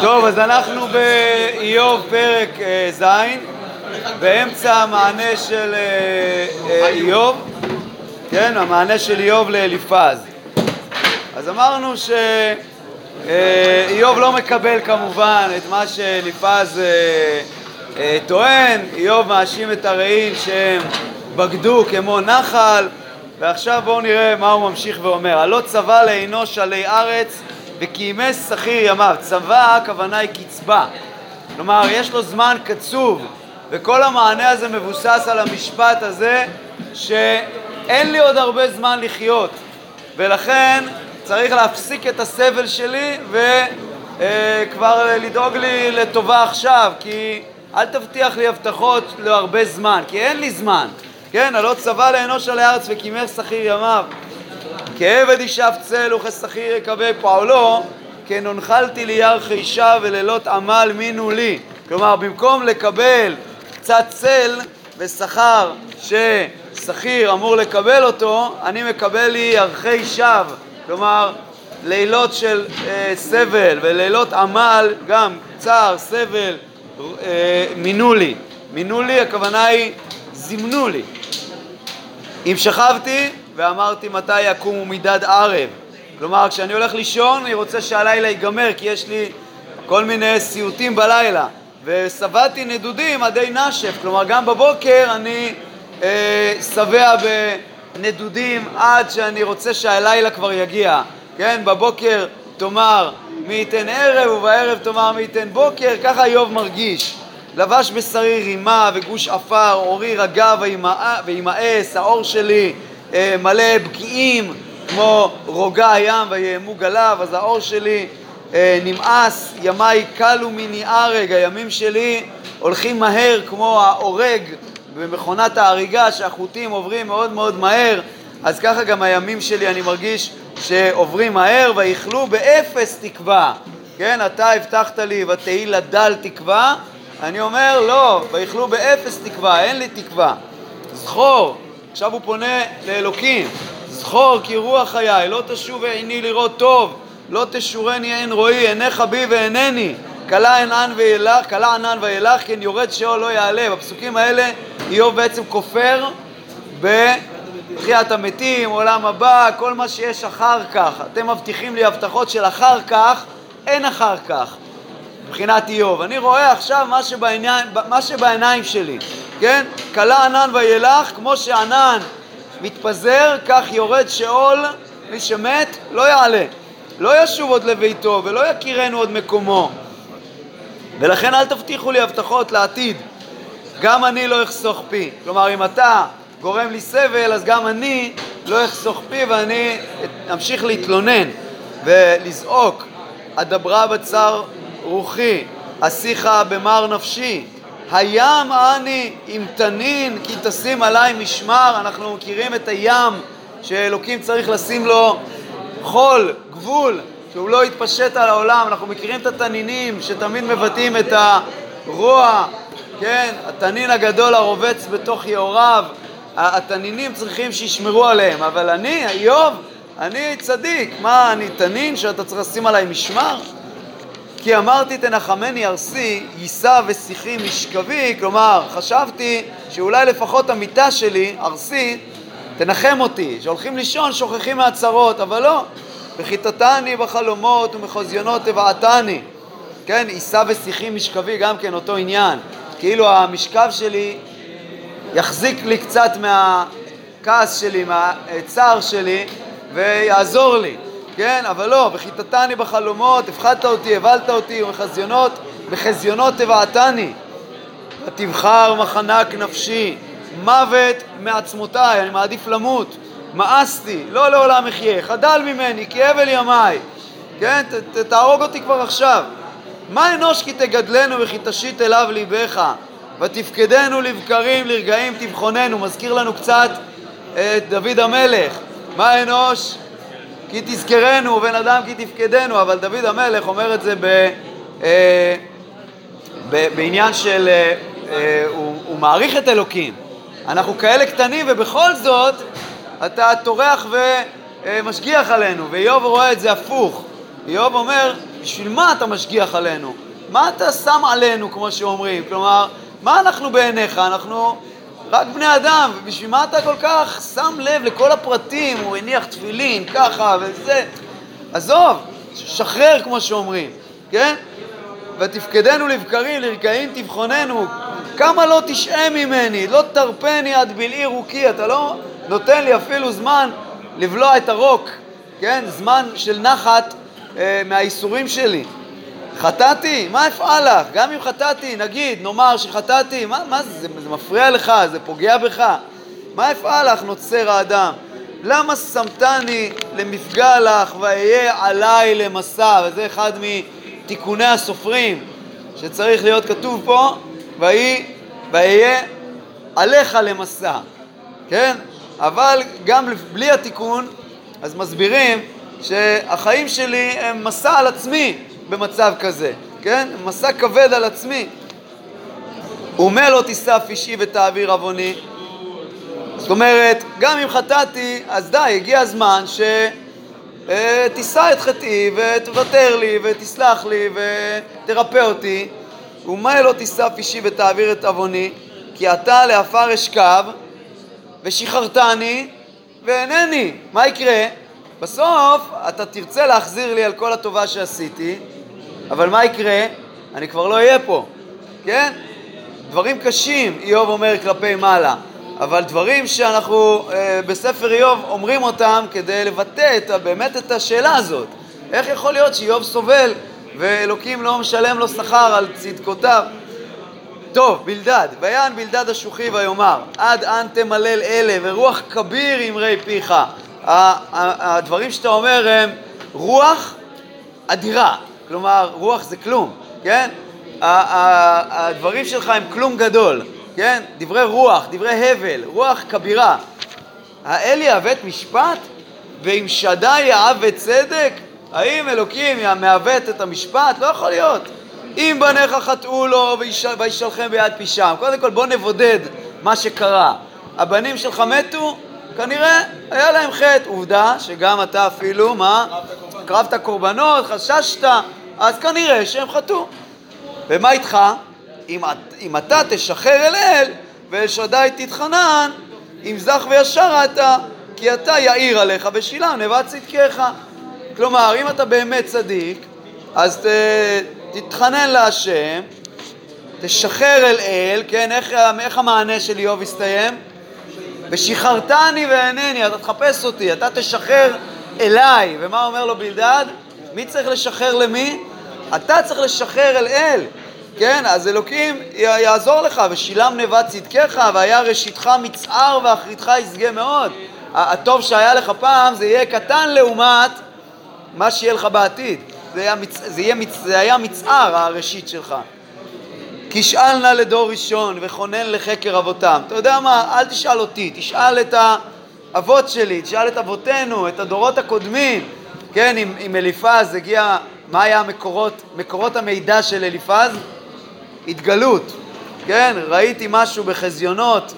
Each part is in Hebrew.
טוב, אז אנחנו באיוב פרק אה, ז', באמצע המענה של אה, אה, איוב, כן, המענה של איוב לאליפז. אז אמרנו שאיוב לא מקבל כמובן את מה שאליפז טוען, איוב מאשים את הרעים שהם בגדו כמו נחל, ועכשיו בואו נראה מה הוא ממשיך ואומר. הלא צבא לאנוש עלי ארץ וקיימי שכיר ימיו. צבא הכוונה היא קצבה. כלומר, יש לו זמן קצוב, וכל המענה הזה מבוסס על המשפט הזה שאין לי עוד הרבה זמן לחיות, ולכן צריך להפסיק את הסבל שלי וכבר אה, לדאוג לי לטובה עכשיו, כי אל תבטיח לי הבטחות להרבה זמן, כי אין לי זמן. כן, הלא צבא לאנוש על הארץ וקימר שכיר ימיו. כעבד ישב צל וכשכיר יקווה פועלו, כן הונחלתי לי יר חישה ולילות עמל מינו לי. כלומר, במקום לקבל קצת צל ושכר ששכיר אמור לקבל אותו, אני מקבל לי ירחי שווא. כלומר, לילות של אה, סבל ולילות עמל, גם צער, סבל, אה, מינו לי. מינו לי, הכוונה היא זימנו לי. אם שכבתי ואמרתי מתי יקומו מידד ערב, כלומר כשאני הולך לישון אני רוצה שהלילה ייגמר כי יש לי כל מיני סיוטים בלילה. ושבעתי נדודים עדי נשף, כלומר גם בבוקר אני אה, שבע בנדודים עד שאני רוצה שהלילה כבר יגיע, כן? בבוקר תאמר מי ייתן ערב? ובערב תאמר מי ייתן בוקר, ככה איוב מרגיש. לבש בשרי רימה וגוש עפר, עורי רגע וימאס, העור שלי. אה, מלא פצעים כמו רוגע הים ויהמו גליו, אז העור שלי אה, נמאס, ימיי קלו מני ארג, הימים שלי הולכים מהר כמו האורג במכונת האריגה שהחוטים עוברים מאוד מאוד מהר, אז ככה גם הימים שלי אני מרגיש שעוברים מהר ויכלו באפס תקווה, כן, אתה הבטחת לי ותהי לדל תקווה. אני אומר, לא, ויכלו באפס תקווה, אין לי תקווה. זכור, עכשיו הוא פונה לאלוקים, זכור כי רוח חיי, לא תשוב עיני לראות טוב, לא תשורני עין רואי, עיניך בי ועינני. כלה ענן וילך, כלה ענן וילך, כן יורד שאול לא יעלה. בפסוקים האלה איוב בעצם כופר בתחיית המתים, עולם הבא, כל מה שיש אחר כך. אתם מבטיחים לי הבטחות של אחר כך, אין אחר כך. מבחינת איוב. אני רואה עכשיו מה, שבעניין, מה שבעיניים שלי, כן? כלה ענן וילך, כמו שענן מתפזר, כך יורד שאול, מי שמת לא יעלה. לא ישוב עוד לביתו ולא יכירנו עוד מקומו. ולכן אל תבטיחו לי הבטחות לעתיד. גם אני לא אחסוך פי. כלומר, אם אתה גורם לי סבל, אז גם אני לא אחסוך פי ואני אמשיך להתלונן ולזעוק. אדברה בצר רוחי, אשיחה במר נפשי. הים אני עם תנין כי תשים עליי משמר. אנחנו מכירים את הים שאלוקים צריך לשים לו חול, גבול, שהוא לא יתפשט על העולם. אנחנו מכירים את התנינים שתמיד מבטאים את הרוע, כן? התנין הגדול הרובץ בתוך יאוריו. התנינים צריכים שישמרו עליהם, אבל אני, איוב, אני צדיק. מה, אני תנין שאתה צריך לשים עליי משמר? כי אמרתי תנחמני ארסי, יישא ושיחי משכבי, כלומר, חשבתי שאולי לפחות המיטה שלי, ארסי, תנחם אותי, שהולכים לישון שוכחים מהצרות, אבל לא, וכיתתני בחלומות ומחוזיונות תבעתני, כן, יישא ושיחי משכבי, גם כן אותו עניין, כאילו המשכב שלי יחזיק לי קצת מהכעס שלי, מהצער שלי, ויעזור לי. כן, אבל לא, וכיתתני בחלומות, הפחדת אותי, הבלת אותי, ומחזיונות, בחזיונות תבעתני. ותבחר מחנק נפשי, מוות מעצמותיי, אני מעדיף למות. מאסתי, לא לעולם אחיה, חדל ממני, כי הבל ימיי. כן, ת, ת, תהרוג אותי כבר עכשיו. מה אנוש כי תגדלנו וכי תשית אליו ליבך, ותפקדנו לבקרים לרגעים תבחוננו. מזכיר לנו קצת את דוד המלך. מה אנוש כי תזכרנו ובן אדם כי תפקדנו, אבל דוד המלך אומר את זה ב, אה, ב, בעניין של, אה, אה, הוא, הוא מעריך את אלוקים. אנחנו כאלה קטנים ובכל זאת אתה טורח ומשגיח עלינו, ואיוב רואה את זה הפוך. איוב אומר, בשביל מה אתה משגיח עלינו? מה אתה שם עלינו, כמו שאומרים? כלומר, מה אנחנו בעיניך? אנחנו רק בני אדם, ובשביל מה אתה כל כך שם לב לכל הפרטים? הוא הניח תפילין, ככה וזה. עזוב, שחרר, כמו שאומרים, כן? ותפקדנו לבקרים, לרקעים תבחוננו. כמה לא תשעה ממני, לא תרפני עד בלעי רוקי, אתה לא נותן לי אפילו זמן לבלוע את הרוק, כן? זמן של נחת אה, מהאיסורים שלי. חטאתי? מה אפעל לך? גם אם חטאתי, נגיד, נאמר שחטאתי, מה, מה זה, זה, זה מפריע לך? זה פוגע בך? מה אפעל לך, נוצר האדם? למה שמתני למפגע לך ואהיה עליי למסע? וזה אחד מתיקוני הסופרים שצריך להיות כתוב פה, ואהיה עליך למסע, כן? אבל גם בלי התיקון, אז מסבירים שהחיים שלי הם מסע על עצמי במצב כזה, כן? מסע כבד על עצמי. ומה לא תישא אישי ותעביר עווני? זאת אומרת, גם אם חטאתי, אז די, הגיע הזמן שתישא אה, את חטאי ותוותר לי ותסלח לי ותרפא אותי. ומה לא תישא אישי ותעביר את עווני? כי אתה לעפר אשכב ושחררתני ואינני. מה יקרה? בסוף אתה תרצה להחזיר לי על כל הטובה שעשיתי, אבל מה יקרה? אני כבר לא אהיה פה, כן? דברים קשים, איוב אומר כלפי מעלה, אבל דברים שאנחנו אה, בספר איוב אומרים אותם כדי לבטא את, באמת את השאלה הזאת. איך יכול להיות שאיוב סובל ואלוקים לא משלם לו שכר על צדקותיו? טוב, בלדד, ויען בלדד השוחי ויאמר, עד אן תמלל אלה ורוח כביר אמרי פיך. הדברים שאתה אומר הם רוח אדירה, כלומר רוח זה כלום, כן? הדברים שלך הם כלום גדול, כן? דברי רוח, דברי הבל, רוח כבירה. האל יעוות משפט ואם שדי יעוות צדק? האם אלוקים מעוות את המשפט? לא יכול להיות. אם בניך חטאו לו וישלחם ביד פישם. קודם כל בוא נבודד מה שקרה. הבנים שלך מתו, כנראה היה להם חטא. עובדה שגם אתה אפילו, מה? הקרבת קורבנות, חששת, אז כנראה שהם חטאו. ומה איתך? אם, אם אתה תשחרר אל אל, ואל שדי תתחנן, אם זך וישר אתה, כי אתה יאיר עליך ושילם נבד צדקיך. כלומר, אם אתה באמת צדיק, אז ת, תתחנן להשם, תשחרר אל אל, כן, איך, איך המענה של איוב הסתיים? ושחררתני ואינני, אתה תחפש אותי, אתה תשחרר אליי. ומה אומר לו בלדד? מי צריך לשחרר למי? אתה צריך לשחרר אל אל. כן, אז אלוקים יעזור לך, ושילם נבד צדקיך, והיה ראשיתך מצער ואחריתך ישגה מאוד. הטוב שהיה לך פעם זה יהיה קטן לעומת מה שיהיה לך בעתיד. זה היה, מצ... זה, יהיה מצ... זה היה מצער הראשית שלך. כי שאל נא לדור ראשון וכונן לחקר אבותם. אתה יודע מה? אל תשאל אותי, תשאל את האבות שלי, תשאל את אבותינו, את הדורות הקודמים. כן, אם אליפז הגיע, מה היה המקורות, מקורות המידע של אליפז? התגלות. כן, ראיתי משהו בחזיונות.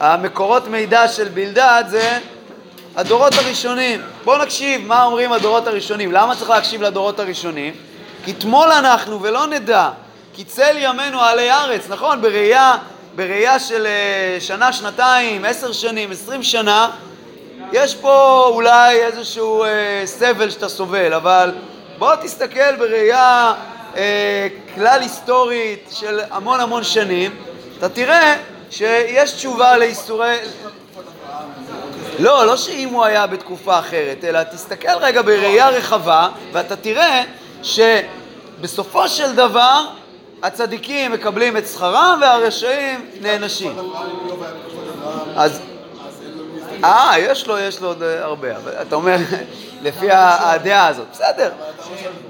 המקורות מידע של בלדד זה הדורות הראשונים. בואו נקשיב מה אומרים הדורות הראשונים. למה צריך להקשיב לדורות הראשונים? כי תמול אנחנו ולא נדע, כי צל ימינו עלי ארץ, נכון? בראייה, בראייה של uh, שנה, שנתיים, עשר שנים, עשרים שנה, יש פה אולי איזשהו uh, סבל שאתה סובל, אבל בוא תסתכל בראייה uh, כלל היסטורית של המון המון שנים, אתה תראה שיש תשובה לאיסורי, לא, לא שאם הוא היה בתקופה אחרת, אלא תסתכל רגע בראייה רחבה, ואתה תראה שבסופו של דבר הצדיקים מקבלים את שכרם והרשעים נענשים. אז... אה, יש לו, יש לו עוד הרבה, אבל אתה אומר, לפי הדעה הזאת. בסדר.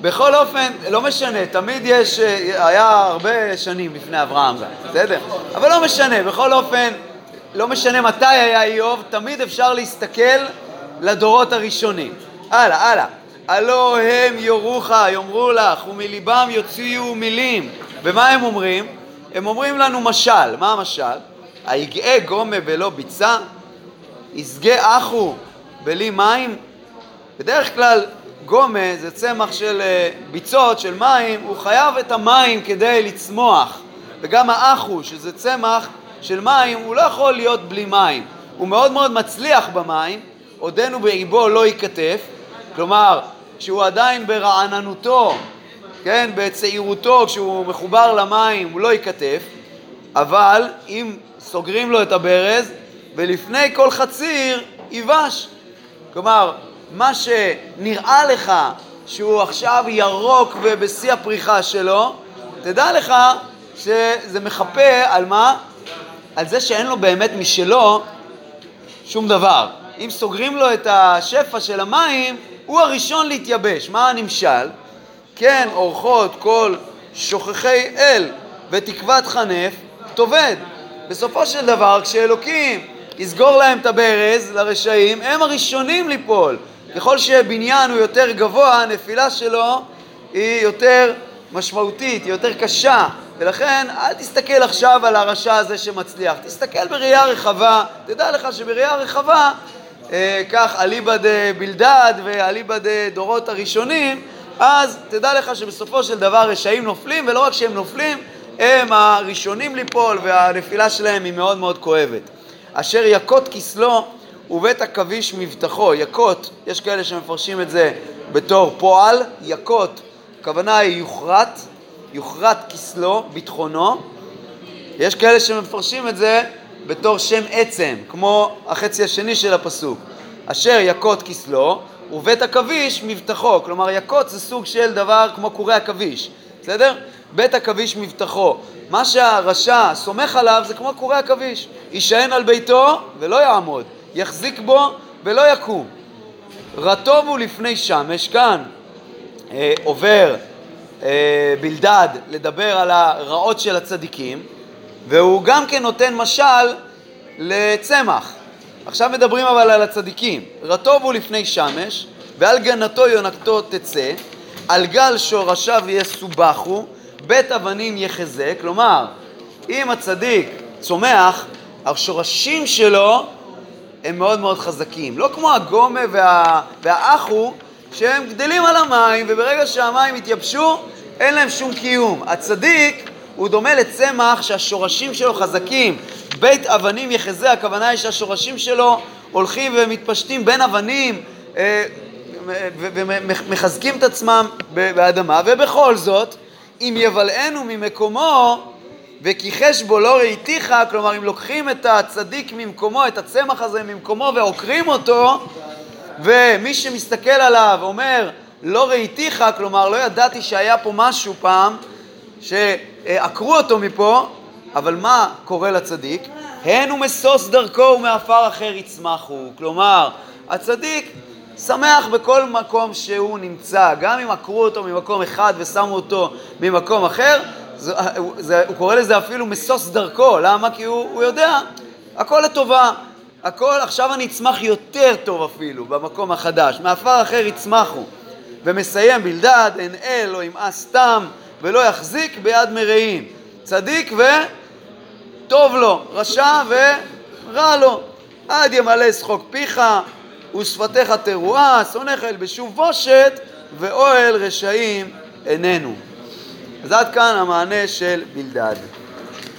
בכל אופן, לא משנה, תמיד יש, היה הרבה שנים לפני אברהם גם, בסדר? אבל לא משנה, בכל אופן... לא משנה מתי היה איוב, תמיד אפשר להסתכל לדורות הראשונים. הלאה, הלאה. הלא הם יורוך, יאמרו לך, ומליבם יוציאו מילים. ומה הם אומרים? הם אומרים לנו משל. מה המשל? היגעה גומה ולא ביצה? יסגה אחו בלי מים? בדרך כלל גומה זה צמח של אה, ביצות, של מים, הוא חייב את המים כדי לצמוח. וגם האחו, שזה צמח של מים, הוא לא יכול להיות בלי מים. הוא מאוד מאוד מצליח במים, עודנו באיבו לא ייכתף, כלומר, כשהוא עדיין ברעננותו, כן, בצעירותו, כשהוא מחובר למים, הוא לא ייכתף, אבל אם סוגרים לו את הברז, ולפני כל חציר ייבש. כלומר, מה שנראה לך שהוא עכשיו ירוק ובשיא הפריחה שלו, תדע לך שזה מחפה על מה? על זה שאין לו באמת משלו שום דבר. אם סוגרים לו את השפע של המים, הוא הראשון להתייבש. מה הנמשל? כן, אורחות כל שוכחי אל ותקוות חנף, תאבד. בסופו של דבר, כשאלוקים יסגור להם את הברז לרשעים, הם הראשונים ליפול. ככל שבניין הוא יותר גבוה, הנפילה שלו היא יותר משמעותית, היא יותר קשה, ולכן אל תסתכל עכשיו על הרשע הזה שמצליח, תסתכל בראייה רחבה, תדע לך שבראייה רחבה, אה, כך אליבא דבלדד ואליבא דורות הראשונים, אז תדע לך שבסופו של דבר רשעים נופלים, ולא רק שהם נופלים, הם הראשונים ליפול, והנפילה שלהם היא מאוד מאוד כואבת. אשר יכות כסלו ובית עכביש מבטחו. יכות, יש כאלה שמפרשים את זה בתור פועל, יכות, הכוונה היא יוכרת, יוכרת כסלו, ביטחונו. יש כאלה שמפרשים את זה בתור שם עצם, כמו החצי השני של הפסוק. אשר יכות כסלו ובית עכביש מבטחו. כלומר, יכות זה סוג של דבר כמו קורי עכביש, בסדר? בית עכביש מבטחו. מה שהרשע סומך עליו זה כמו קורי עכביש. יישען על ביתו ולא יעמוד, יחזיק בו ולא יקום. רטוב הוא לפני שמש, כאן אה, עובר אה, בלדד לדבר על הרעות של הצדיקים, והוא גם כן נותן משל לצמח. עכשיו מדברים אבל על הצדיקים. רטוב הוא לפני שמש, ועל גנתו יונקתו תצא, על גל שורשיו יסובחו, בית אבנים יחזה, כלומר, אם הצדיק צומח, השורשים שלו הם מאוד מאוד חזקים. לא כמו הגומה וה... והאחו, שהם גדלים על המים, וברגע שהמים יתייבשו, אין להם שום קיום. הצדיק הוא דומה לצמח שהשורשים שלו חזקים. בית אבנים יחזה, הכוונה היא שהשורשים שלו הולכים ומתפשטים בין אבנים אה, ומחזקים את עצמם באדמה, ובכל זאת, אם יבלענו ממקומו וכיחש בו לא ראיתיך, כלומר אם לוקחים את הצדיק ממקומו, את הצמח הזה ממקומו ועוקרים אותו, ומי שמסתכל עליו אומר לא ראיתיך, כלומר לא ידעתי שהיה פה משהו פעם, שעקרו אותו מפה, אבל מה קורה לצדיק? הן הוא משוש דרכו ומעפר אחר יצמחו. כלומר, הצדיק שמח בכל מקום שהוא נמצא, גם אם עקרו אותו ממקום אחד ושמו אותו ממקום אחר, זה, הוא קורא לזה אפילו משוש דרכו, למה? כי הוא, הוא יודע, הכל לטובה, הכל, עכשיו אני אצמח יותר טוב אפילו במקום החדש, מעפר אחר יצמחו. ומסיים בלדד, אין אל או ימאס סתם ולא יחזיק ביד מרעים. צדיק וטוב לו, רשע ורע לו. עד ימלא שחוק פיך ושפתיך תרועה, שונאיך ילבשו בושת ואוהל רשעים איננו. אז עד כאן המענה של בלדד.